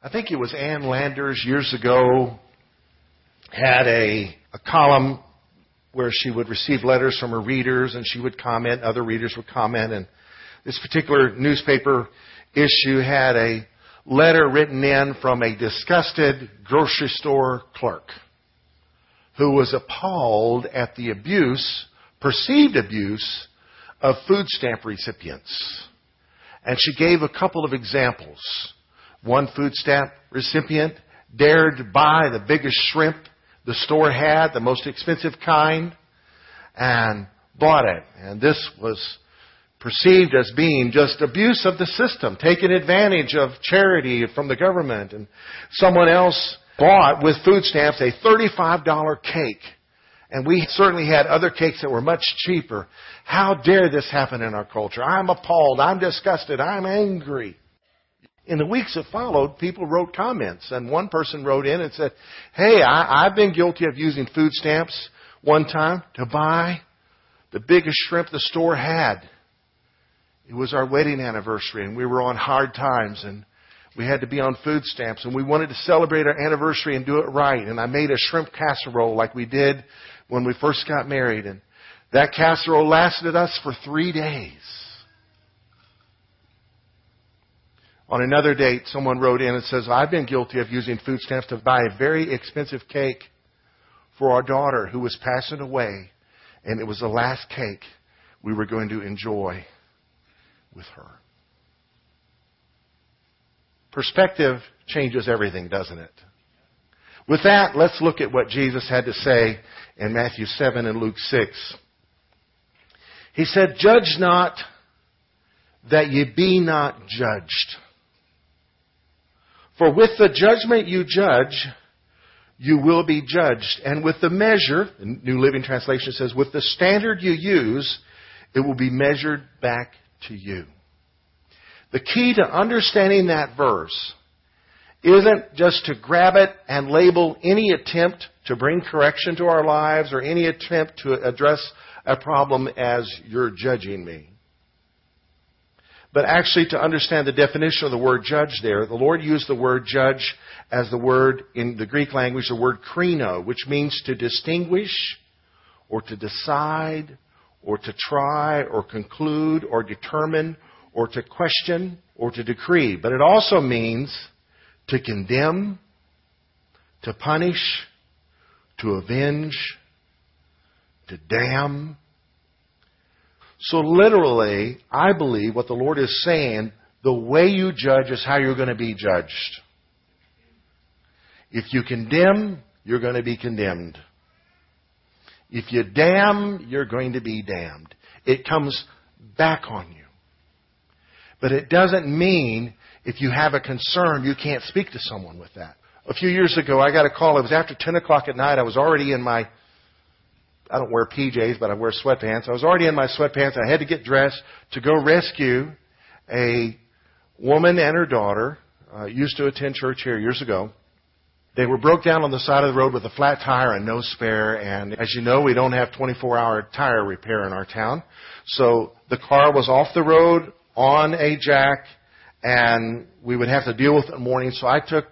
I think it was Ann Landers years ago had a, a column where she would receive letters from her readers and she would comment, other readers would comment, and this particular newspaper issue had a letter written in from a disgusted grocery store clerk who was appalled at the abuse, perceived abuse, of food stamp recipients. And she gave a couple of examples. One food stamp recipient dared to buy the biggest shrimp the store had, the most expensive kind, and bought it. And this was perceived as being just abuse of the system, taking advantage of charity from the government. And someone else bought with food stamps a $35 cake. And we certainly had other cakes that were much cheaper. How dare this happen in our culture? I'm appalled. I'm disgusted. I'm angry. In the weeks that followed, people wrote comments, and one person wrote in and said, Hey, I, I've been guilty of using food stamps one time to buy the biggest shrimp the store had. It was our wedding anniversary, and we were on hard times, and we had to be on food stamps, and we wanted to celebrate our anniversary and do it right. And I made a shrimp casserole like we did when we first got married, and that casserole lasted us for three days. On another date, someone wrote in and says, I've been guilty of using food stamps to buy a very expensive cake for our daughter who was passing away, and it was the last cake we were going to enjoy with her. Perspective changes everything, doesn't it? With that, let's look at what Jesus had to say in Matthew 7 and Luke 6. He said, Judge not that ye be not judged. For with the judgment you judge, you will be judged. And with the measure, the New Living Translation says, with the standard you use, it will be measured back to you. The key to understanding that verse isn't just to grab it and label any attempt to bring correction to our lives or any attempt to address a problem as you're judging me. But actually to understand the definition of the word judge there, the Lord used the word judge as the word in the Greek language, the word krino, which means to distinguish or to decide or to try or conclude or determine or to question or to decree. But it also means to condemn, to punish, to avenge, to damn. So literally, I believe what the Lord is saying, the way you judge is how you're going to be judged. If you condemn, you're going to be condemned. If you damn, you're going to be damned. It comes back on you. But it doesn't mean if you have a concern, you can't speak to someone with that. A few years ago, I got a call. It was after 10 o'clock at night. I was already in my, I don't wear PJs, but I wear sweatpants. I was already in my sweatpants. I had to get dressed to go rescue a woman and her daughter, uh, used to attend church here years ago. They were broke down on the side of the road with a flat tire and no spare. And as you know, we don't have 24 hour tire repair in our town. So the car was off the road on a jack and we would have to deal with it in the morning. So I took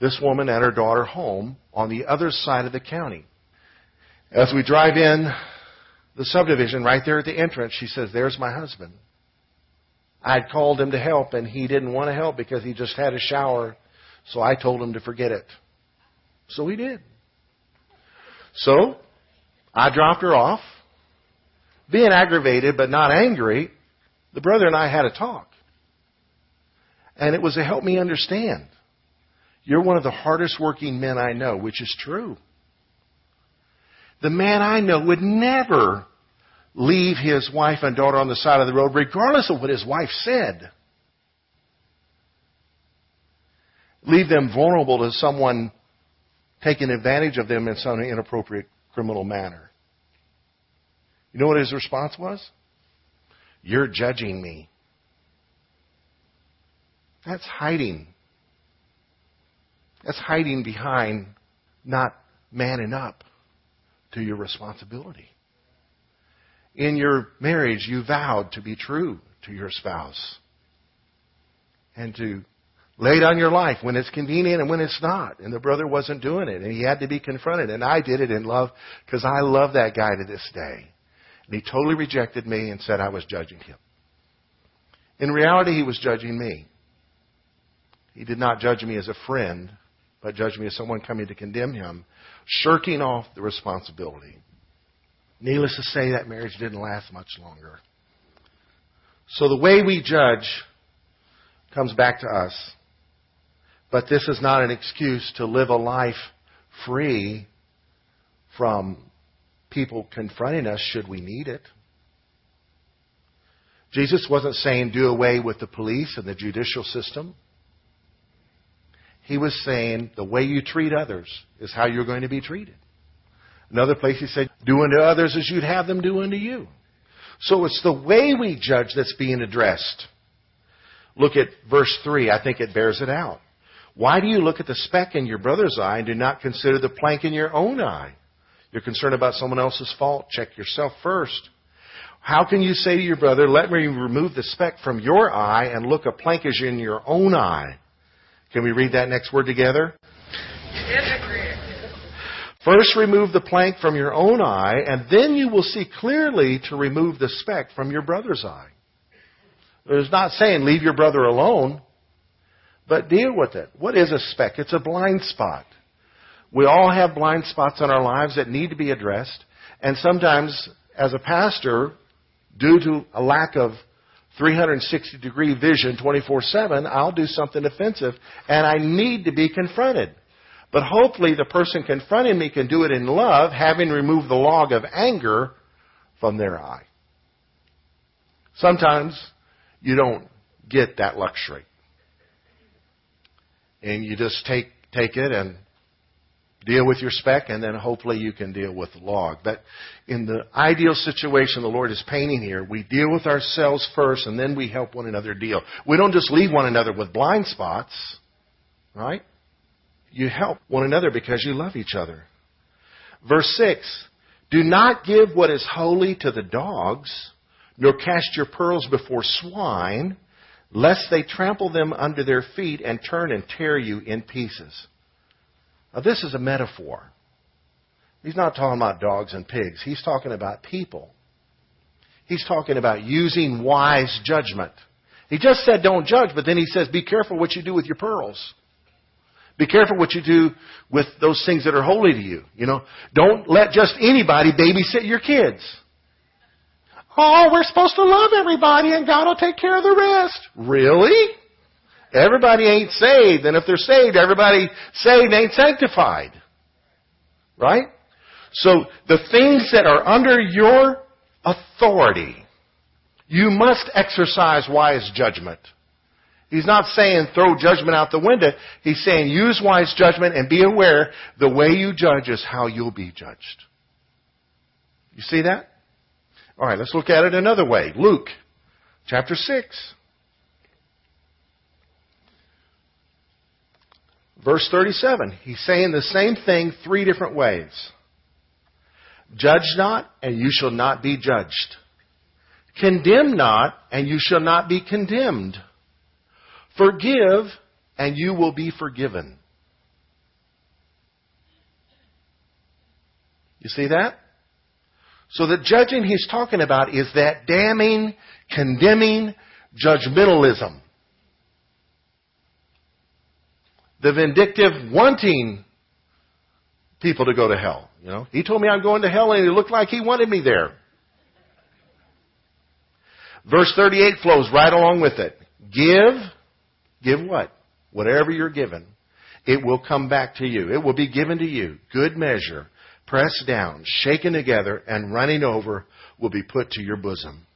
this woman and her daughter home on the other side of the county. As we drive in the subdivision right there at the entrance, she says, There's my husband. I'd called him to help and he didn't want to help because he just had a shower. So I told him to forget it. So he did. So I dropped her off. Being aggravated but not angry, the brother and I had a talk. And it was to help me understand. You're one of the hardest working men I know, which is true. The man I know would never leave his wife and daughter on the side of the road, regardless of what his wife said. Leave them vulnerable to someone taking advantage of them in some inappropriate criminal manner. You know what his response was? You're judging me. That's hiding. That's hiding behind not manning up to your responsibility. In your marriage, you vowed to be true to your spouse and to Lay down your life when it's convenient and when it's not. And the brother wasn't doing it, and he had to be confronted. And I did it in love because I love that guy to this day. And he totally rejected me and said I was judging him. In reality, he was judging me. He did not judge me as a friend, but judged me as someone coming to condemn him, shirking off the responsibility. Needless to say, that marriage didn't last much longer. So the way we judge comes back to us. But this is not an excuse to live a life free from people confronting us should we need it. Jesus wasn't saying do away with the police and the judicial system. He was saying the way you treat others is how you're going to be treated. Another place he said, do unto others as you'd have them do unto you. So it's the way we judge that's being addressed. Look at verse 3. I think it bears it out. Why do you look at the speck in your brother's eye and do not consider the plank in your own eye? You're concerned about someone else's fault. Check yourself first. How can you say to your brother, let me remove the speck from your eye and look a plank is in your own eye? Can we read that next word together? First remove the plank from your own eye, and then you will see clearly to remove the speck from your brother's eye. It's not saying leave your brother alone, but deal with it. What is a speck? It's a blind spot. We all have blind spots in our lives that need to be addressed, and sometimes, as a pastor, due to a lack of 360 degree vision 24 7, I'll do something offensive and I need to be confronted. But hopefully the person confronting me can do it in love, having removed the log of anger from their eye. Sometimes you don't get that luxury. And you just take, take it and deal with your speck, and then hopefully you can deal with the log. But in the ideal situation the Lord is painting here, we deal with ourselves first, and then we help one another deal. We don't just leave one another with blind spots, right? You help one another because you love each other. Verse 6 Do not give what is holy to the dogs, nor cast your pearls before swine, lest they trample them under their feet and turn and tear you in pieces. Now, this is a metaphor. He's not talking about dogs and pigs. He's talking about people. He's talking about using wise judgment. He just said don't judge, but then he says be careful what you do with your pearls. Be careful what you do with those things that are holy to you. You know, don't let just anybody babysit your kids. Oh, we're supposed to love everybody and God will take care of the rest. Really? Everybody ain't saved, and if they're saved, everybody saved ain't sanctified. Right? So the things that are under your authority, you must exercise wise judgment. He's not saying throw judgment out the window. He's saying use wise judgment and be aware the way you judge is how you'll be judged. You see that? Alright, let's look at it another way. Luke, chapter 6. Verse 37, he's saying the same thing three different ways. Judge not, and you shall not be judged. Condemn not, and you shall not be condemned. Forgive, and you will be forgiven. You see that? So the judging he's talking about is that damning, condemning, judgmentalism. The vindictive wanting people to go to hell. You know, he told me I'm going to hell and it looked like he wanted me there. Verse 38 flows right along with it. Give, give what? Whatever you're given, it will come back to you. It will be given to you. Good measure, pressed down, shaken together, and running over will be put to your bosom.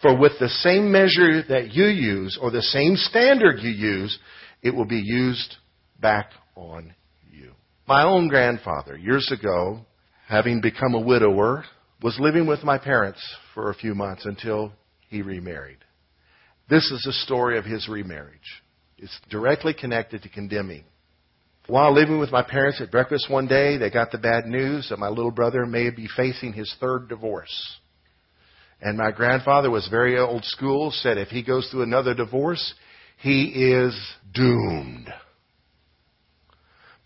For with the same measure that you use, or the same standard you use, it will be used back on you. My own grandfather, years ago, having become a widower, was living with my parents for a few months until he remarried. This is the story of his remarriage. It's directly connected to condemning. While living with my parents at breakfast one day, they got the bad news that my little brother may be facing his third divorce. And my grandfather was very old school, said if he goes through another divorce, he is doomed.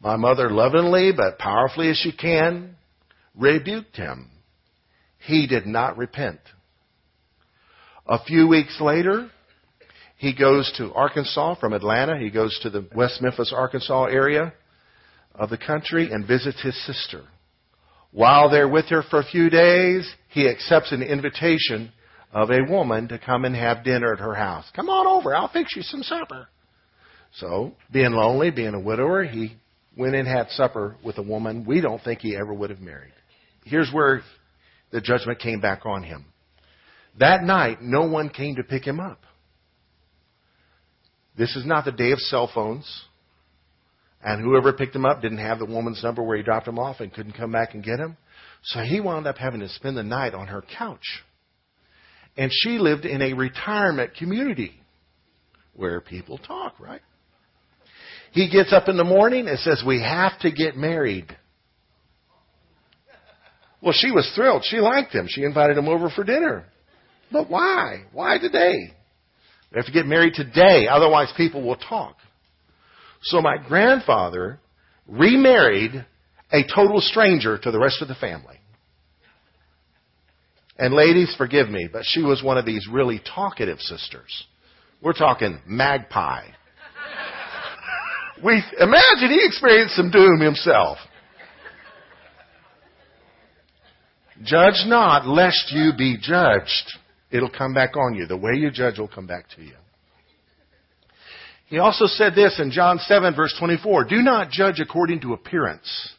My mother lovingly but powerfully as she can rebuked him. He did not repent. A few weeks later, he goes to Arkansas from Atlanta. He goes to the West Memphis, Arkansas area of the country and visits his sister. While they're with her for a few days, he accepts an invitation of a woman to come and have dinner at her house. Come on over, I'll fix you some supper. So, being lonely, being a widower, he went and had supper with a woman we don't think he ever would have married. Here's where the judgment came back on him. That night, no one came to pick him up. This is not the day of cell phones. And whoever picked him up didn't have the woman's number where he dropped him off and couldn't come back and get him. So he wound up having to spend the night on her couch. And she lived in a retirement community where people talk, right? He gets up in the morning and says, We have to get married. Well, she was thrilled. She liked him. She invited him over for dinner. But why? Why today? We have to get married today, otherwise people will talk. So my grandfather remarried a total stranger to the rest of the family. And ladies, forgive me, but she was one of these really talkative sisters. We're talking magpie. We imagine he experienced some doom himself. Judge not, lest you be judged. It'll come back on you. The way you judge will come back to you. He also said this in John 7 verse 24, do not judge according to appearance,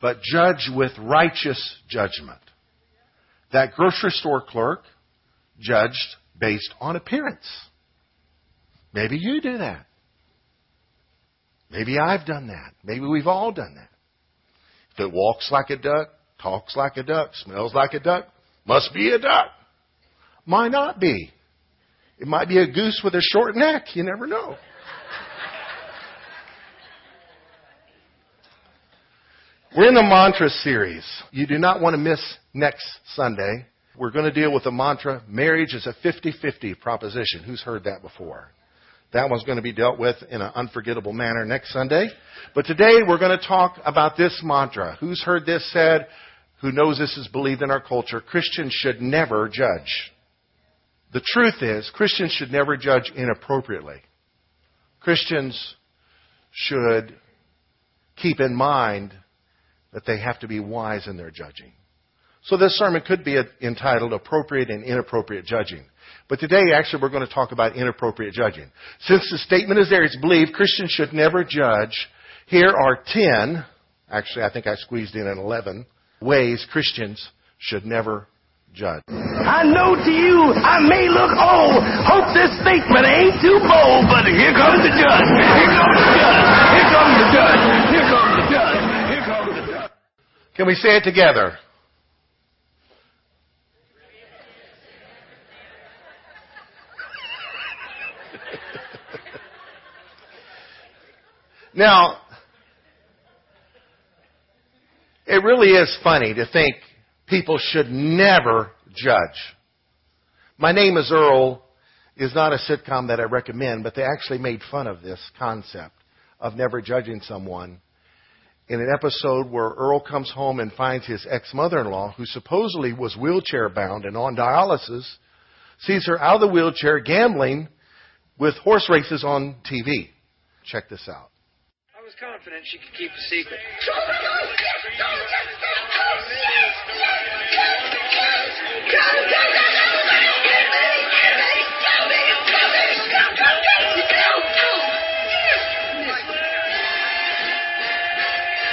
but judge with righteous judgment. That grocery store clerk judged based on appearance. Maybe you do that. Maybe I've done that. Maybe we've all done that. If it walks like a duck, talks like a duck, smells like a duck, must be a duck. Might not be. It might be a goose with a short neck. You never know. We're in the mantra series. You do not want to miss next Sunday. We're going to deal with the mantra marriage is a 50-50 proposition. Who's heard that before? That one's going to be dealt with in an unforgettable manner next Sunday. But today we're going to talk about this mantra. Who's heard this said? Who knows this is believed in our culture? Christians should never judge. The truth is, Christians should never judge inappropriately. Christians should keep in mind that they have to be wise in their judging. So this sermon could be entitled Appropriate and Inappropriate Judging. But today, actually, we're going to talk about inappropriate judging. Since the statement is there, it's believed Christians should never judge. Here are 10, actually, I think I squeezed in an 11, ways Christians should never judge. I know to you I may look old. Hope this statement ain't too bold, but here comes the judge. Here comes the judge. Here comes the judge. Here comes the judge. Here comes the judge. Can we say it together? Now, it really is funny to think people should never judge. My Name is Earl is not a sitcom that I recommend, but they actually made fun of this concept of never judging someone in an episode where Earl comes home and finds his ex-mother-in-law, who supposedly was wheelchair bound and on dialysis, sees her out of the wheelchair gambling with horse races on TV. Check this out. I was confident she could keep a secret.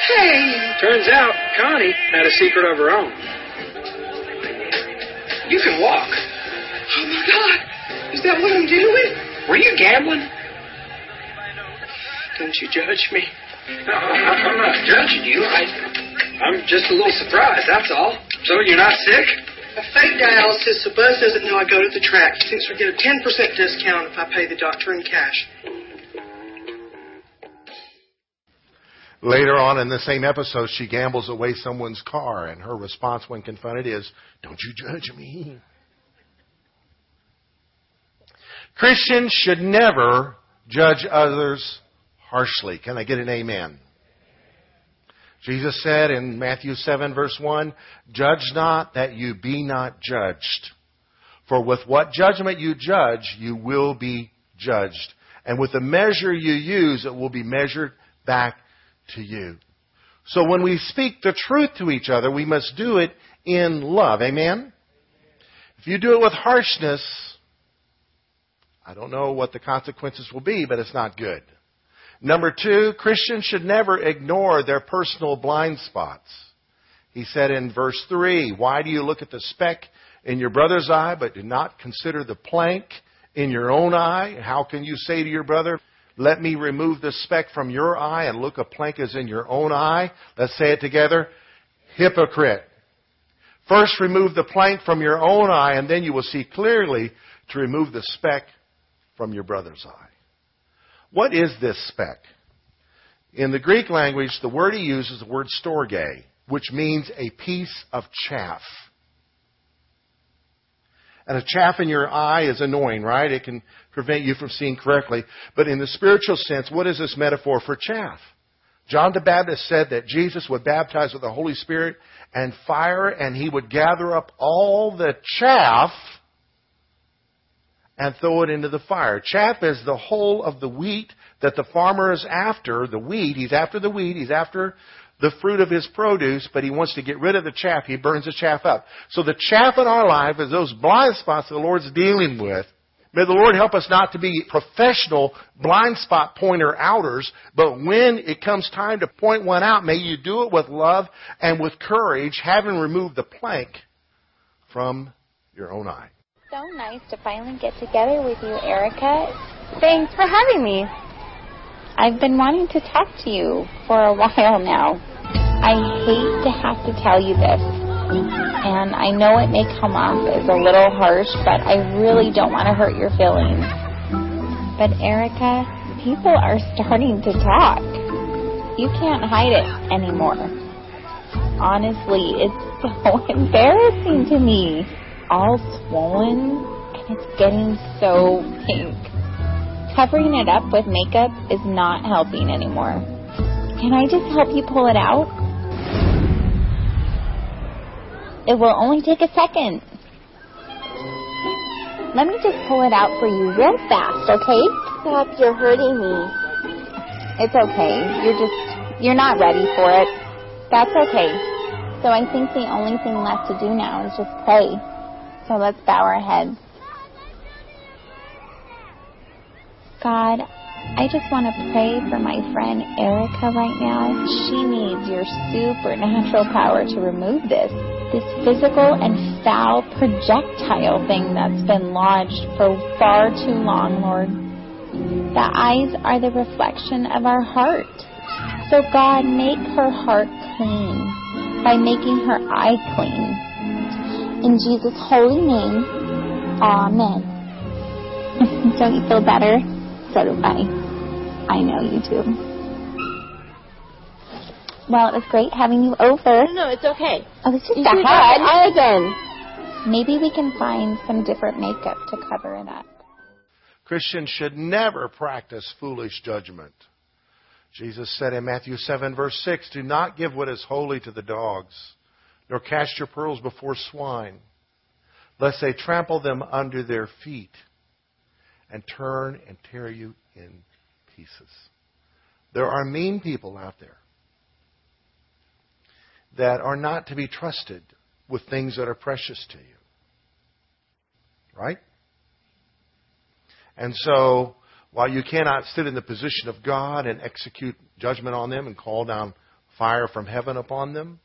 Hey! Turns out Connie had a secret of her own. You can walk. Oh my God! Is that what I'm doing? Were you gambling? Don't you judge me. No, I'm not judging you. I, I'm just a little surprised, that's all. So you're not sick? A fake dialysis, so Buzz doesn't know I go to the track. He thinks we get a 10% discount if I pay the doctor in cash. Later on in the same episode, she gambles away someone's car, and her response when confronted is, Don't you judge me. Christians should never judge others harshly. Can I get an amen? Jesus said in Matthew 7 verse 1, Judge not that you be not judged. For with what judgment you judge, you will be judged. And with the measure you use, it will be measured back to you. So when we speak the truth to each other, we must do it in love. Amen? If you do it with harshness, I don't know what the consequences will be, but it's not good. Number two, Christians should never ignore their personal blind spots. He said in verse 3, Why do you look at the speck in your brother's eye, but do not consider the plank in your own eye? How can you say to your brother, Let me remove the speck from your eye, and look, a plank is in your own eye? Let's say it together. Hypocrite. First remove the plank from your own eye, and then you will see clearly to remove the speck from your brother's eye. What is this speck? In the Greek language, the word he uses is the word storge, which means a piece of chaff. And a chaff in your eye is annoying, right? It can prevent you from seeing correctly. But in the spiritual sense, what is this metaphor for chaff? John the Baptist said that Jesus would baptize with the Holy Spirit and fire, and he would gather up all the chaff and throw it into the fire. Chaff is the whole of the wheat that the farmer is after, the wheat. He's after the wheat. He's after the fruit of his produce, but he wants to get rid of the chaff. He burns the chaff up. So the chaff in our life is those blind spots the Lord's dealing with. May the Lord help us not to be professional blind spot pointer outers, but when it comes time to point one out, may you do it with love and with courage, having removed the plank from your own eye so nice to finally get together with you, Erica. Thanks for having me. I've been wanting to talk to you for a while now. I hate to have to tell you this, and I know it may come off as a little harsh, but I really don't want to hurt your feelings. But Erica, people are starting to talk. You can't hide it anymore. Honestly, it's so embarrassing to me all swollen and it's getting so pink. Covering it up with makeup is not helping anymore. Can I just help you pull it out? It will only take a second. Let me just pull it out for you real fast, okay? Stop, you're hurting me. It's okay. You're just, you're not ready for it. That's okay. So I think the only thing left to do now is just pray. So let's bow our heads. God, I just want to pray for my friend Erica right now. She needs your supernatural power to remove this, this physical and foul projectile thing that's been lodged for far too long, Lord. The eyes are the reflection of our heart. So God, make her heart clean by making her eye clean in Jesus' holy name, Amen. Don't you feel better? So do I. I know you do. Well, it was great having you over. No, no, it's okay. Oh, it's just You a should hug. try again. Maybe we can find some different makeup to cover it up. Christians should never practice foolish judgment. Jesus said in Matthew 7 verse 6, Do not give what is holy to the dogs nor cast your pearls before swine, lest they trample them under their feet and turn and tear you in pieces. There are mean people out there that are not to be trusted with things that are precious to you. Right? And so, while you cannot sit in the position of God and execute judgment on them and call down fire from heaven upon them,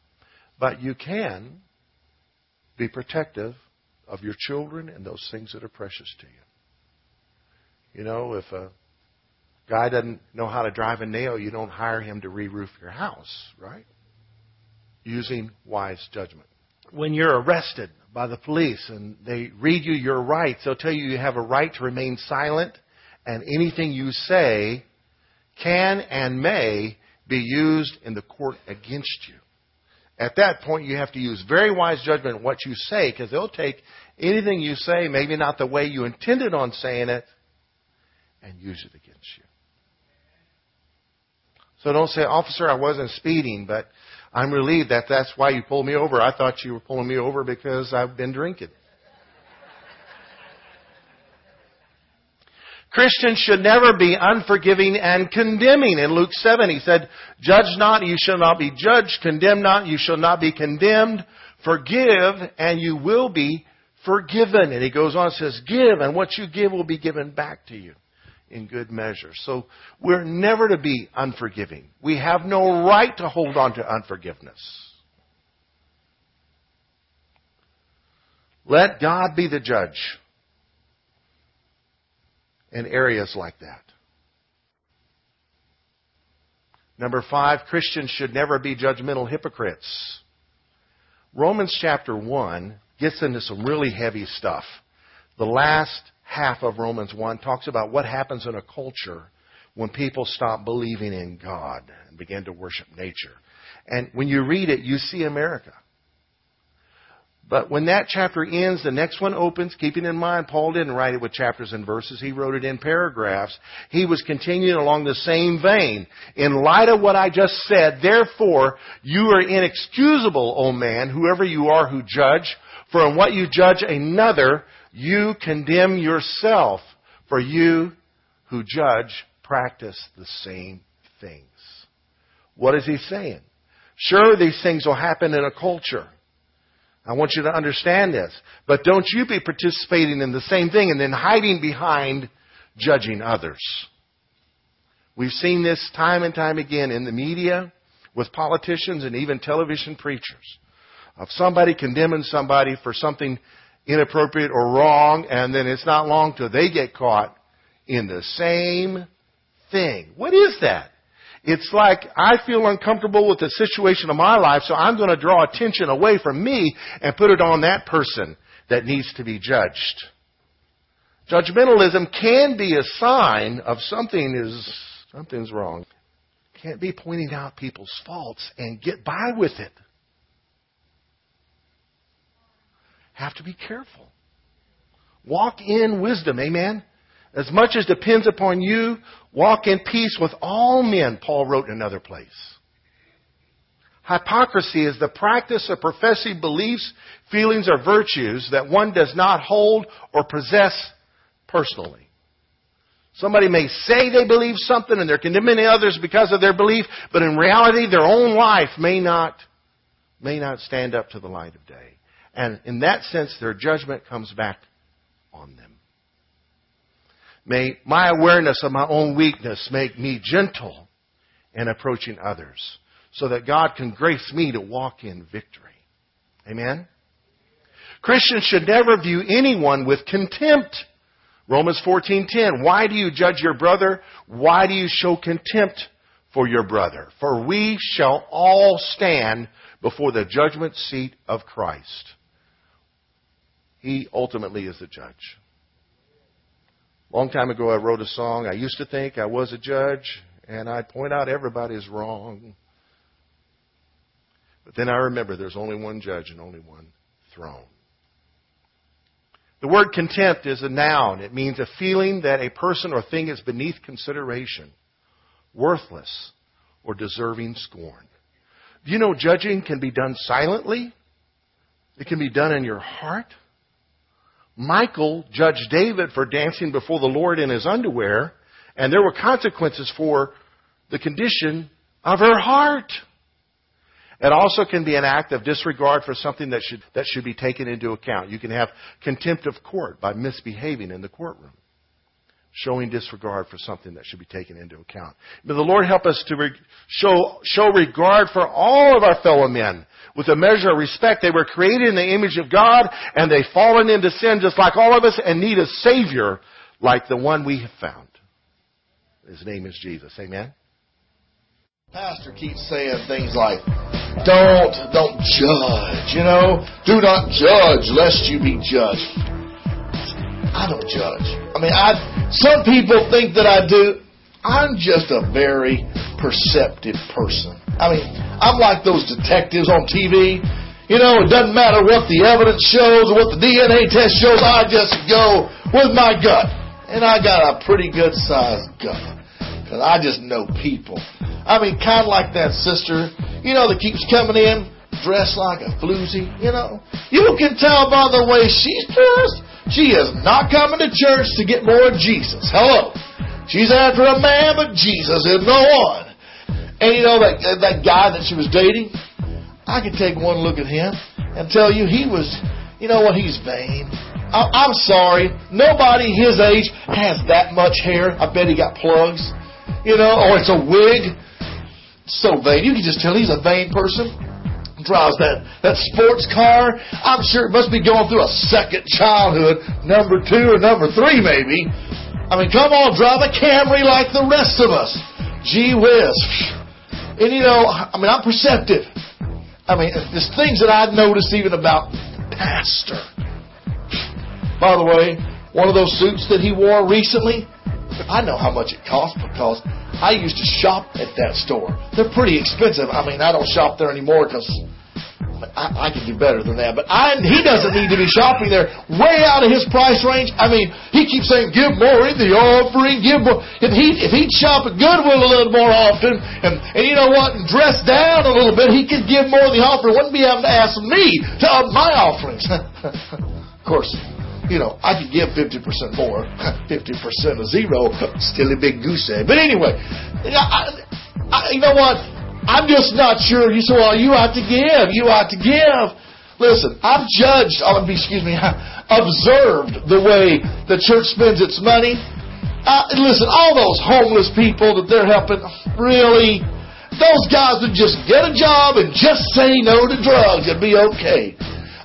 but you can be protective of your children and those things that are precious to you. You know, if a guy doesn't know how to drive a nail, you don't hire him to re roof your house, right? Using wise judgment. When you're arrested by the police and they read you your rights, they'll tell you you have a right to remain silent and anything you say can and may be used in the court against you. At that point, you have to use very wise judgment in what you say because they'll take anything you say, maybe not the way you intended on saying it, and use it against you. So don't say, officer, I wasn't speeding, but I'm relieved that that's why you pulled me over. I thought you were pulling me over because I've been drinking. Christians should never be unforgiving and condemning. In Luke 7, he said, Judge not, you shall not be judged. Condemn not, you shall not be condemned. Forgive, and you will be forgiven. And he goes on and says, Give, and what you give will be given back to you in good measure. So we're never to be unforgiving. We have no right to hold on to unforgiveness. Let God be the judge in areas like that. Number five, Christians should never be judgmental hypocrites. Romans chapter 1 gets into some really heavy stuff. The last half of Romans 1 talks about what happens in a culture when people stop believing in God and begin to worship nature. And when you read it, you see America. But when that chapter ends, the next one opens, keeping in mind Paul didn't write it with chapters and verses, he wrote it in paragraphs. He was continuing along the same vein. In light of what I just said, therefore, you are inexcusable, O man, whoever you are who judge, for in what you judge another, you condemn yourself, for you who judge practice the same things. What is he saying? Sure, these things will happen in a culture. I want you to understand this. But don't you be participating in the same thing and then hiding behind judging others. We've seen this time and time again in the media, with politicians, and even television preachers. Of somebody condemning somebody for something inappropriate or wrong, and then it's not long till they get caught in the same thing. What is that? It's like I feel uncomfortable with the situation of my life, so I'm going to draw attention away from me and put it on that person that needs to be judged. Judgmentalism can be a sign of something is something's wrong. Can't be pointing out people's faults and get by with it. Have to be careful. Walk in wisdom, amen. As much as depends upon you, walk in peace with all men, Paul wrote in another place. Hypocrisy is the practice of professing beliefs, feelings, or virtues that one does not hold or possess personally. Somebody may say they believe something and they're condemning others because of their belief, but in reality their own life may not, may not stand up to the light of day. And in that sense, their judgment comes back on them. May my awareness of my own weakness make me gentle in approaching others so that God can grace me to walk in victory. Amen? Christians should never view anyone with contempt. Romans 14:10 Why do you judge your brother? Why do you show contempt for your brother? For we shall all stand before the judgment seat of Christ. He ultimately is the judge. Long time ago, I wrote a song. I used to think I was a judge, and I'd point out everybody's wrong. But then I remember there's only one judge and only one throne. The word contempt is a noun. It means a feeling that a person or thing is beneath consideration, worthless, or deserving scorn. Do you know judging can be done silently? It can be done in your heart. Michal judged David for dancing before the Lord in his underwear, and there were consequences for the condition of her heart. It also can be an act of disregard for something that should, that should be taken into account. You can have contempt of court by misbehaving in the courtroom showing disregard for something that should be taken into account. May the Lord help us to re- show, show regard for all of our fellow men with a measure of respect. They were created in the image of God and they've fallen into sin just like all of us and need a Savior like the one we have found. His name is Jesus. Amen. Pastor keeps saying things like, don't, don't judge, you know, do not judge lest you be judged. I don't judge. I mean, I some people think that I do. I'm just a very perceptive person. I mean, I'm like those detectives on TV. You know, it doesn't matter what the evidence shows or what the DNA test shows. I just go with my gut. And I got a pretty good sized gun. Cause I just know people. I mean, kind of like that sister, you know, that keeps coming in dressed like a floozy, you know. You can tell by the way she's dressed, she is not coming to church to get more of Jesus. Hello. She's after a man, but Jesus is no one. And you know that that guy that she was dating, I could take one look at him and tell you he was, you know what, he's vain. I'm sorry, nobody his age has that much hair. I bet he got plugs you know, or it's a wig. So vain. You can just tell he's a vain person. Drives that, that sports car. I'm sure it must be going through a second childhood, number two or number three, maybe. I mean, come on, drive a Camry like the rest of us. Gee whiz. And you know, I mean, I'm perceptive. I mean, there's things that I've noticed even about Pastor. By the way, one of those suits that he wore recently, I know how much it costs because I used to shop at that store. They're pretty expensive. I mean, I don't shop there anymore because I, I can do better than that. But I, he doesn't need to be shopping there way out of his price range. I mean, he keeps saying, give more in the offering, give more. If, he, if he'd shop at Goodwill a little more often, and, and you know what, and dress down a little bit, he could give more of the offering. Wouldn't be having to ask me to up my offerings. of course, you know, I could give 50% more. 50% of zero, still a big goose egg. But anyway, I, I, you know what? I'm just not sure. You say, well, you ought to give. You ought to give. Listen, I've judged, oh, excuse me, observed the way the church spends its money. Uh, listen, all those homeless people that they're helping, really, those guys would just get a job and just say no to drugs and be okay.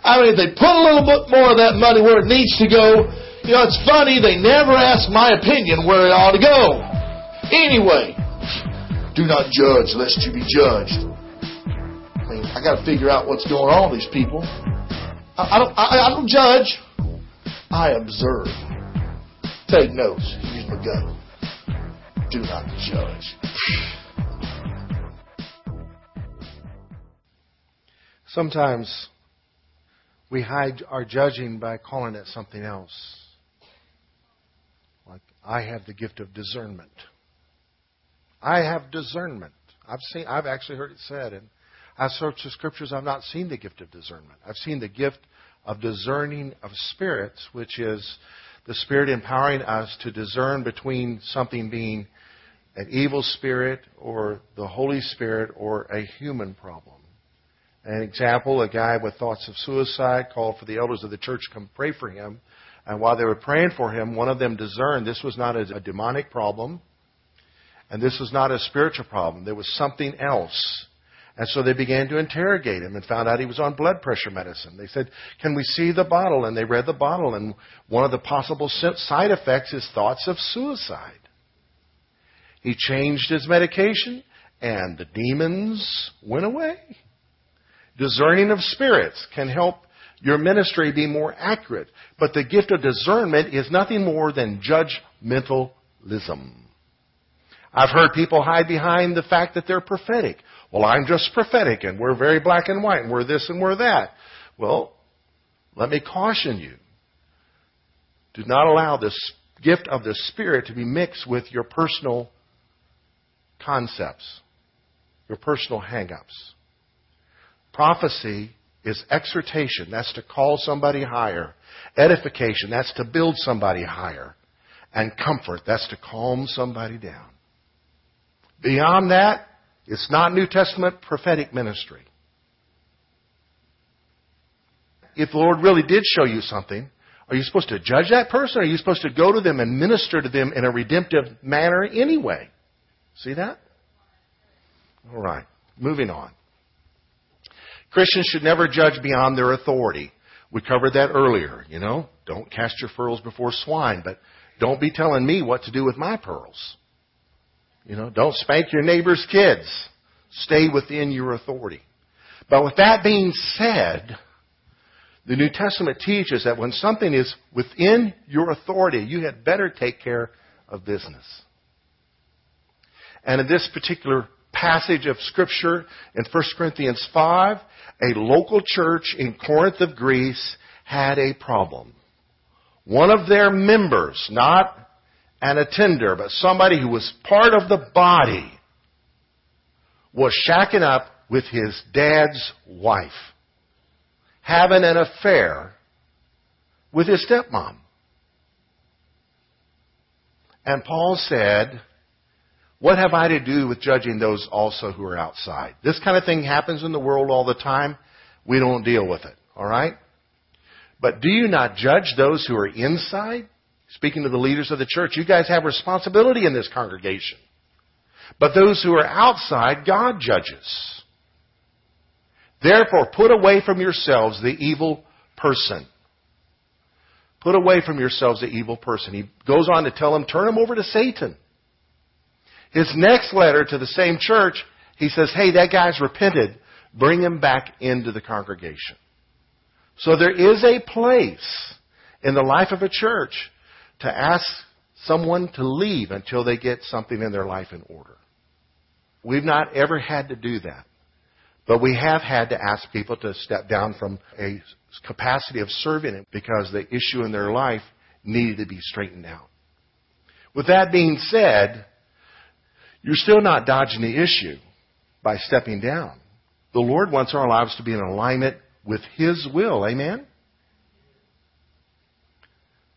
I mean, if they put a little bit more of that money where it needs to go, you know, it's funny, they never ask my opinion where it ought to go. Anyway, do not judge lest you be judged. I mean, I got to figure out what's going on with these people. I, I don't, I, I don't judge. I observe. Take notes. Use my gun. Do not judge. Sometimes we hide our judging by calling it something else. Like, I have the gift of discernment. I have discernment. I've seen, I've actually heard it said, and I've searched the scriptures, I've not seen the gift of discernment. I've seen the gift of discerning of spirits, which is the Spirit empowering us to discern between something being an evil spirit or the Holy Spirit or a human problem. An example, a guy with thoughts of suicide called for the elders of the church to come pray for him. And while they were praying for him, one of them discerned this was not a, demonic problem, and this was not a spiritual problem. There was something else. And so they began to interrogate him and found out he was on blood pressure medicine. They said, Can we see the bottle? And they read the bottle, and one of the possible side effects is thoughts of suicide. He changed his medication, and the demons went away. Discerning of spirits can help your ministry be more accurate. But the gift of discernment is nothing more than judgmentalism. I've heard people hide behind the fact that they're prophetic. Well, I'm just prophetic and we're very black and white and we're this and we're that. Well, let me caution you. Do not allow this gift of the Spirit to be mixed with your personal concepts, your personal hang-ups. Prophecy is exhortation. That's to call somebody higher. Edification. That's to build somebody higher. And comfort. That's to calm somebody down. Beyond that, it's not New Testament prophetic ministry. If the Lord really did show you something, are you supposed to judge that person? Or are you supposed to go to them and minister to them in a redemptive manner anyway? See that? All right. Moving on. Christians should never judge beyond their authority. We covered that earlier, you know. Don't cast your pearls before swine, but don't be telling me what to do with my pearls. You know, don't spank your neighbor's kids. Stay within your authority. But with that being said, the New Testament teaches that when something is within your authority, you had better take care of business. And in this particular passage of Scripture in 1 Corinthians 5, a local church in Corinth of Greece had a problem. One of their members, not an attender, but somebody who was part of the body, was shacking up with his dad's wife, having an affair with his stepmom. And Paul said, What have I to do with judging those also who are outside? This kind of thing happens in the world all the time. We don't deal with it. Alright? But do you not judge those who are inside? Speaking to the leaders of the church, you guys have responsibility in this congregation. But those who are outside, God judges. Therefore, put away from yourselves the evil person. Put away from yourselves the evil person. He goes on to tell them, turn them over to Satan. His next letter to the same church, he says, hey, that guy's repented. Bring him back into the congregation. So there is a place in the life of a church to ask someone to leave until they get something in their life in order. We've not ever had to do that. But we have had to ask people to step down from a capacity of serving because the issue in their life needed to be straightened out. With that being said, you're still not dodging the issue by stepping down. The Lord wants our lives to be in alignment with His will. Amen?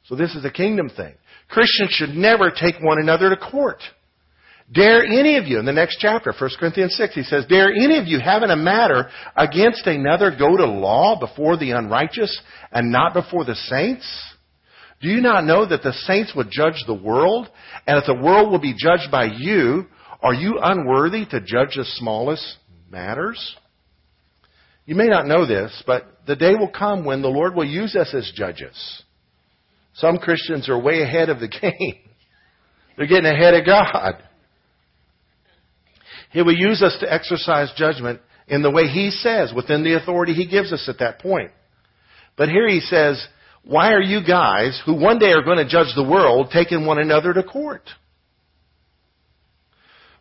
So this is a kingdom thing. Christians should never take one another to court. Dare any of you, in the next chapter, 1 Corinthians 6, he says, Dare any of you having a matter against another go to law before the unrighteous and not before the saints? Do you not know that the saints would judge the world? And if the world will be judged by you, are you unworthy to judge the smallest matters? You may not know this, but the day will come when the Lord will use us as judges. Some Christians are way ahead of the game. They're getting ahead of God. He will use us to exercise judgment in the way He says, within the authority He gives us at that point. But here He says, why are you guys, who one day are going to judge the world, taking one another to court?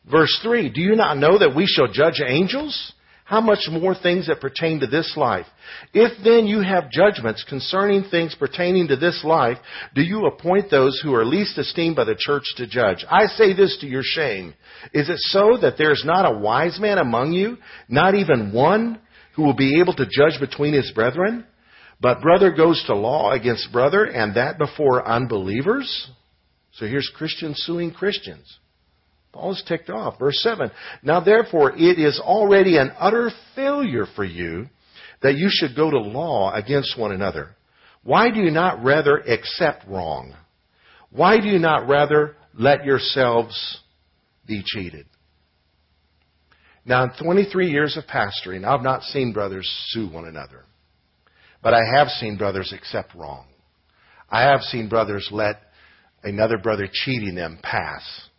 Verse 3, do you not know that we shall judge angels? how much more things that pertain to this life? If then you have judgments concerning things pertaining to this life, do you appoint those who are least esteemed by the church to judge? I say this to your shame. Is it so that there is not a wise man among you, not even one, who will be able to judge between his brethren? But brother goes to law against brother, and that before unbelievers? So here's Christians suing Christians. Paul is ticked off. Verse 7. Now therefore it is already an utter failure for you that you should go to law against one another. Why do you not rather accept wrong? Why do you not rather let yourselves be cheated? Now, in 23 years of pastoring, I've not seen brothers sue one another. But I have seen brothers accept wrong. I have seen brothers let another brother cheating them pass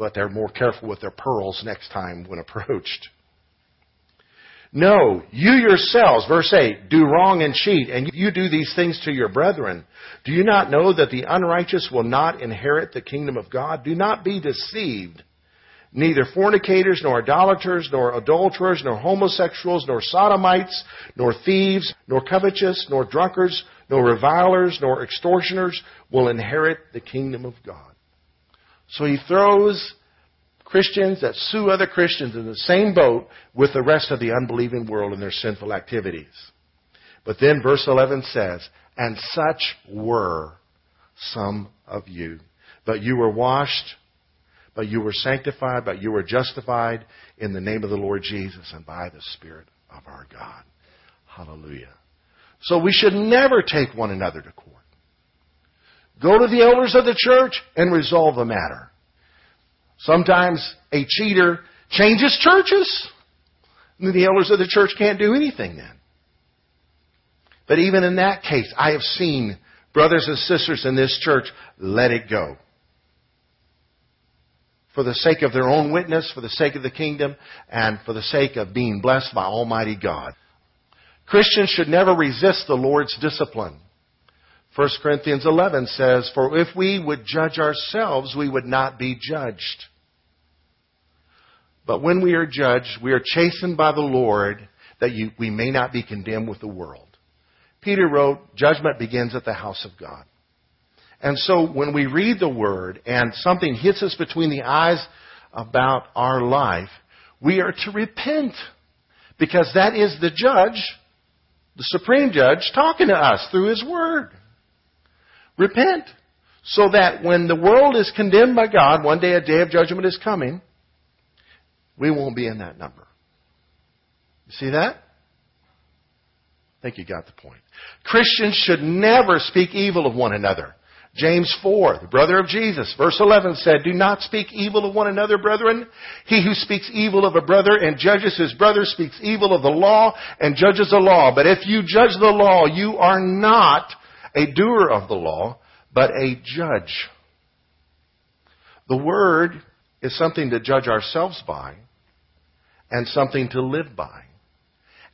but they're more careful with their pearls next time when approached. No, you yourselves, verse 8, do wrong and cheat, and you do these things to your brethren. Do you not know that the unrighteous will not inherit the kingdom of God? Do not be deceived. Neither fornicators, nor idolaters, nor adulterers, nor homosexuals, nor sodomites, nor thieves, nor covetous, nor drunkards, nor revilers, nor extortioners will inherit the kingdom of God. So he throws Christians that sue other Christians in the same boat with the rest of the unbelieving world in their sinful activities. But then verse 11 says, And such were some of you. But you were washed, but you were sanctified, but you were justified in the name of the Lord Jesus and by the Spirit of our God. Hallelujah. So we should never take one another to court. Go to the elders of the church and resolve the matter. Sometimes a cheater changes churches. And the elders of the church can't do anything then. But even in that case, I have seen brothers and sisters in this church let it go. For the sake of their own witness, for the sake of the kingdom, and for the sake of being blessed by Almighty God. Christians should never resist the Lord's discipline. 1 Corinthians 11 says, For if we would judge ourselves, we would not be judged. But when we are judged, we are chastened by the Lord that you, we may not be condemned with the world. Peter wrote, Judgment begins at the house of God. And so when we read the Word and something hits us between the eyes about our life, we are to repent. Because that is the judge, the supreme judge, talking to us through His Word. Repent. So that when the world is condemned by God, one day a day of judgment is coming, we won't be in that number. You see that? I think you got the point. Christians should never speak evil of one another. James 4, the brother of Jesus, verse 11 said, Do not speak evil of one another, brethren. He who speaks evil of a brother and judges his brother speaks evil of the law and judges the law. But if you judge the law, you are not a doer of the law, but a judge. The word is something to judge ourselves by and something to live by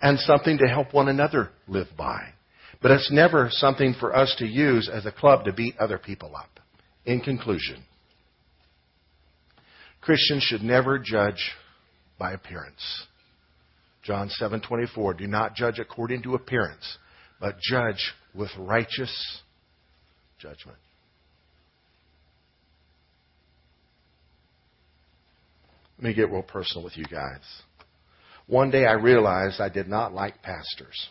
and something to help one another live by. But it's never something for us to use as a club to beat other people up. In conclusion, Christians should never judge by appearance. John 7:24 Do not judge according to appearance, but judge with righteous judgment. Let me get real personal with you guys. One day I realized I did not like pastors.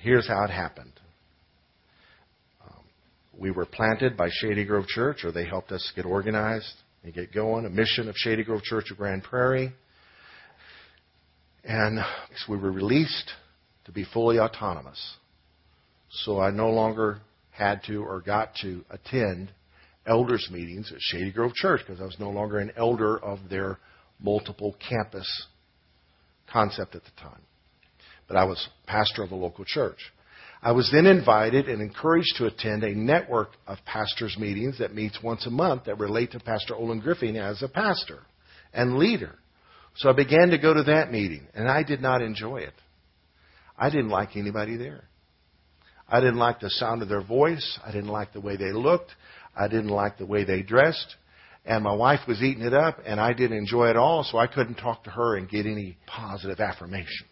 Here's how it happened. Um, we were planted by Shady Grove Church, or they helped us get organized and get going, a mission of Shady Grove Church of Grand Prairie. And we were released to be fully autonomous. So I no longer had to or got to attend elders meetings at Shady Grove Church because I was no longer an elder of their multiple campus concept at the time. But I was pastor of a local church. I was then invited and encouraged to attend a network of pastors' meetings that meets once a month that relate to Pastor Olen Griffing as a pastor and leader. So I began to go to that meeting, and I did not enjoy it. I didn't like anybody there. I didn't like the sound of their voice. I didn't like the way they looked. I didn't like the way they dressed. And my wife was eating it up, and I didn't enjoy it all, so I couldn't talk to her and get any positive affirmation.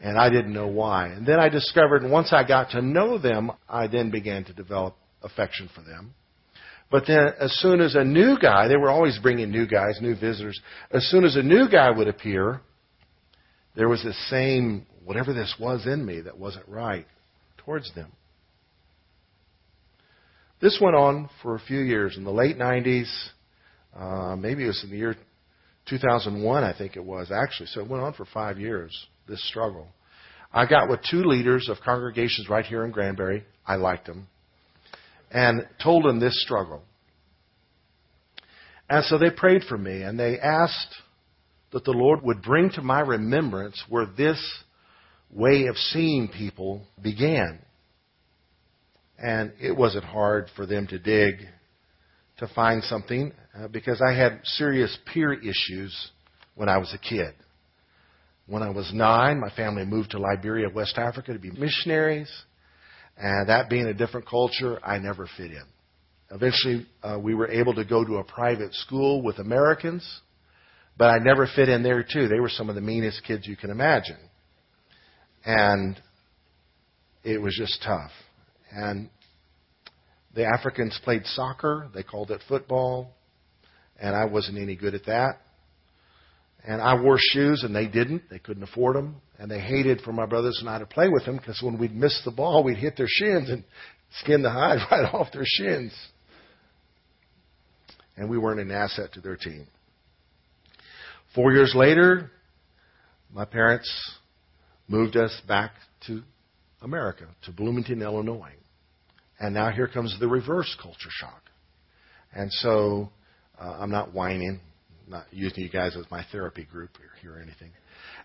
And I didn't know why. And then I discovered, once I got to know them, I then began to develop affection for them. But then, as soon as a new guy, they were always bringing new guys, new visitors. As soon as a new guy would appear, there was this same, whatever this was in me that wasn't right towards them. This went on for a few years. In the late 90s, uh, maybe it was in the year 2001, I think it was actually. So it went on for five years, this struggle. I got with two leaders of congregations right here in Granbury. I liked them. And told them this struggle. And so they prayed for me and they asked that the Lord would bring to my remembrance where this way of seeing people began. And it wasn't hard for them to dig to find something uh, because I had serious peer issues when I was a kid. When I was nine, my family moved to Liberia, West Africa to be missionaries. And that being a different culture, I never fit in. Eventually, uh, we were able to go to a private school with Americans, but I never fit in there too. They were some of the meanest kids you can imagine. And it was just tough. And the Africans played soccer. They called it football. And I wasn't any good at that. And I wore shoes and they didn't. They couldn't afford them. And they hated for my brothers and I to play with them because when we'd miss the ball, we'd hit their shins and skin the hide right off their shins. And we weren't an asset to their team. Four years later, my parents moved us back to America, to Bloomington, Illinois. And now here comes the reverse culture shock. And so uh, I'm not whining, not using you guys as my therapy group here or anything.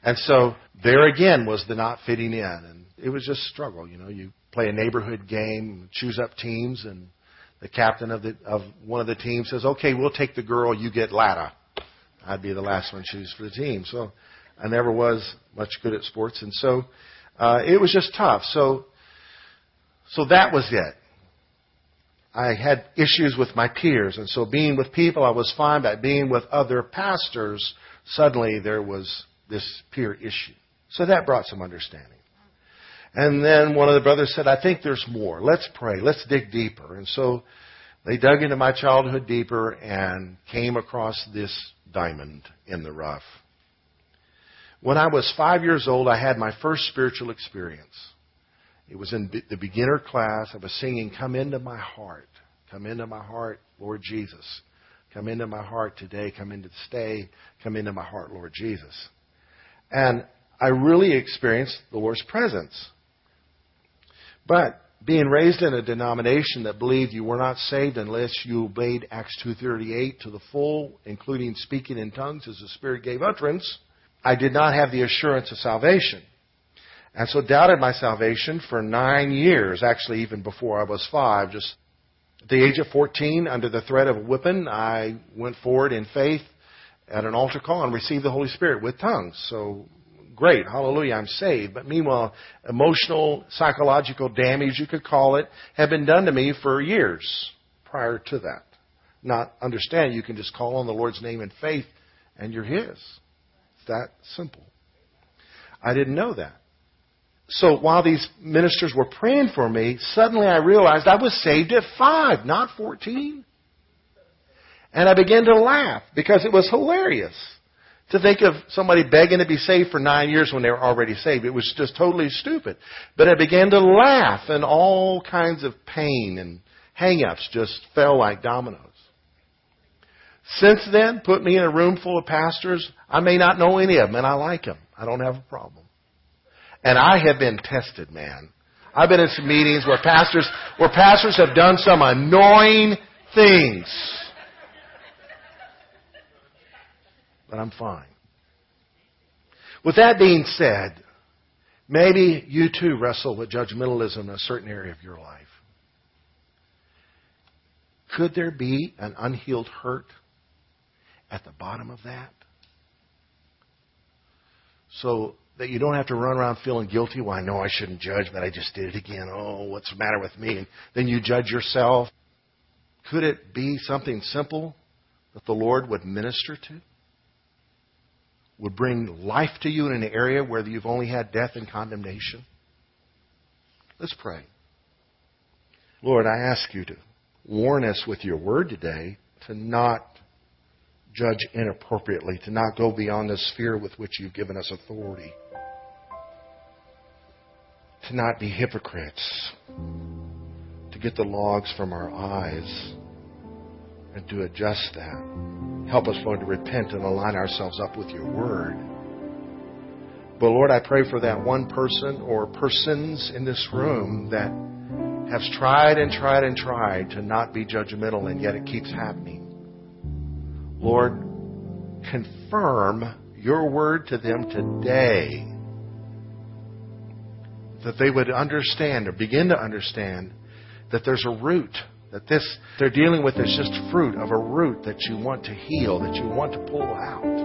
And so there again was the not fitting in, and it was just struggle. You know, you play a neighborhood game, choose up teams, and the captain of the of one of the teams says, "Okay, we'll take the girl. You get Lada." I'd be the last one choose for the team. So I never was much good at sports, and so uh, it was just tough. So, so that was it. I had issues with my peers, and so being with people I was fine, but being with other pastors, suddenly there was this peer issue. So that brought some understanding. And then one of the brothers said, I think there's more. Let's pray. Let's dig deeper. And so they dug into my childhood deeper and came across this diamond in the rough. When I was five years old, I had my first spiritual experience. It was in the beginner class. I was singing, Come into my heart. Come into my heart, Lord Jesus. Come into my heart today. Come into stay. Come into my heart, Lord Jesus. And I really experienced the Lord's presence. But being raised in a denomination that believed you were not saved unless you obeyed Acts 2:38 to the full, including speaking in tongues as the Spirit gave utterance, I did not have the assurance of salvation. And so doubted my salvation for nine years, actually even before I was five. Just at the age of 14, under the threat of a whipping, I went forward in faith at an altar call and received the Holy Spirit with tongues. So great, hallelujah, I'm saved. But meanwhile, emotional, psychological damage, you could call it, had been done to me for years prior to that. Not understand, you can just call on the Lord's name in faith and you're His. It's that simple. I didn't know that. So while these ministers were praying for me, suddenly I realized I was saved at five, not 14. And I began to laugh because it was hilarious to think of somebody begging to be saved for nine years when they were already saved. It was just totally stupid. But I began to laugh and all kinds of pain and hang-ups just fell like dominoes. Since then, put me in a room full of pastors. I may not know any of them and I like them. I don't have a problem. And I have been tested, man. I've been in some meetings where pastors, where pastors have done some annoying things. but I'm fine. With that being said, maybe you too wrestle with judgmentalism in a certain area of your life. Could there be an unhealed hurt at the bottom of that? So that you don't have to run around feeling guilty. Well, I know I shouldn't judge, but I just did it again. Oh, what's the matter with me? And then you judge yourself. Could it be something simple that the Lord would minister to? would bring life to you in an area where you've only had death and condemnation? Let's pray. Lord, I ask you to warn us with your word today to not judge inappropriately, to not go beyond the sphere with which you've given us authority, to not be hypocrites, to get the logs from our eyes and to adjust that. Help us, Lord, to repent and align ourselves up with your word. But Lord, I pray for that one person or persons in this room that has tried and tried and tried to not be judgmental and yet it keeps happening. Lord, confirm your word to them today that they would understand or begin to understand that there's a root that this they're dealing with is just fruit of a root that you want to heal, that you want to pull out.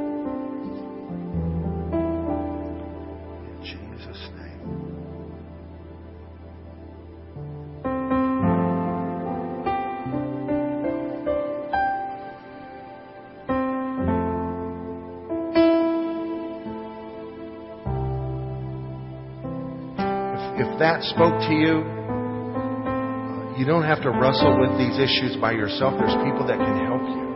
That spoke to you, you don't have to wrestle with these issues by yourself. There's people that can help you.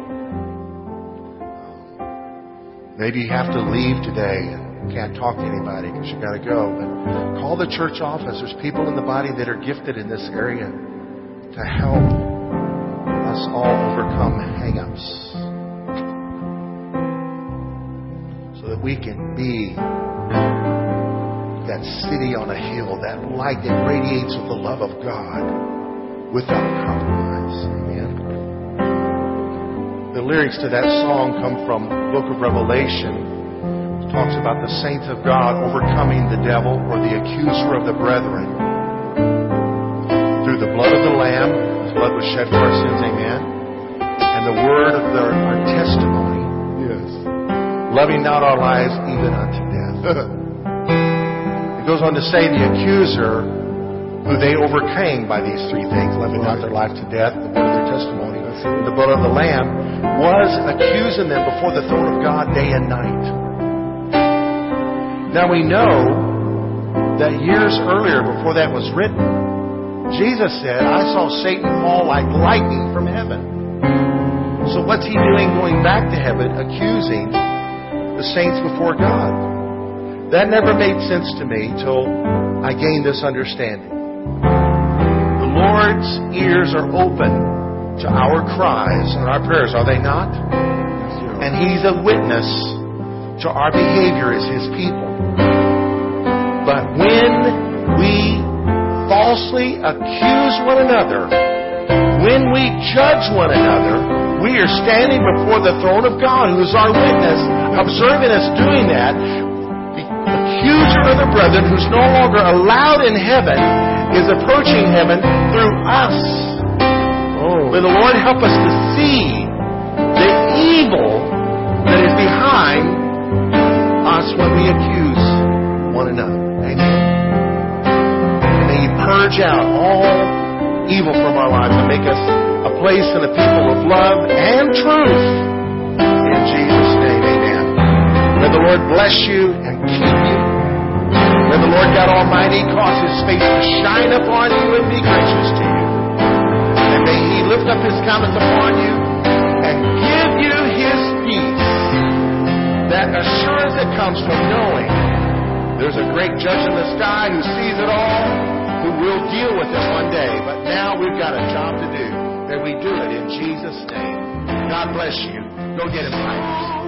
Maybe you have to leave today and can't talk to anybody because you got to go. But call the church office. There's people in the body that are gifted in this area to help us all overcome hangups, so that we can be that city on a hill, that light that radiates with the love of God without compromise. Amen. The lyrics to that song come from the book of Revelation. It talks about the saints of God overcoming the devil or the accuser of the brethren through the blood of the Lamb. His blood was shed for our sins. Amen. And the word of their, our testimony. Yes. Loving not our lives even unto death. on to say the accuser who they overcame by these three things, living out their life to death, the word of their testimony, the blood of the Lamb, was accusing them before the throne of God day and night. Now we know that years earlier, before that was written, Jesus said, I saw Satan fall like lightning from heaven. So what's he doing going back to heaven, accusing the saints before God? That never made sense to me till I gained this understanding. The Lord's ears are open to our cries and our prayers, are they not? And He's a witness to our behavior as His people. But when we falsely accuse one another, when we judge one another, we are standing before the throne of God, who is our witness, observing us doing that. The accuser of the brethren, who's no longer allowed in heaven, is approaching heaven through us. Oh. May the Lord help us to see the evil that is behind us when we accuse one another. Amen. And may He purge out all evil from our lives and make us a place and a people of love and truth. In Jesus' name, amen. May the Lord bless you and keep you. May the Lord God Almighty cause His face to shine upon you and be gracious to you. And may He lift up His countenance upon you and give you His peace. That assurance that comes from knowing there's a great judge in the sky who sees it all, who will deal with it one day. But now we've got a job to do. That we do it in Jesus' name. God bless you. Go get him, fighters.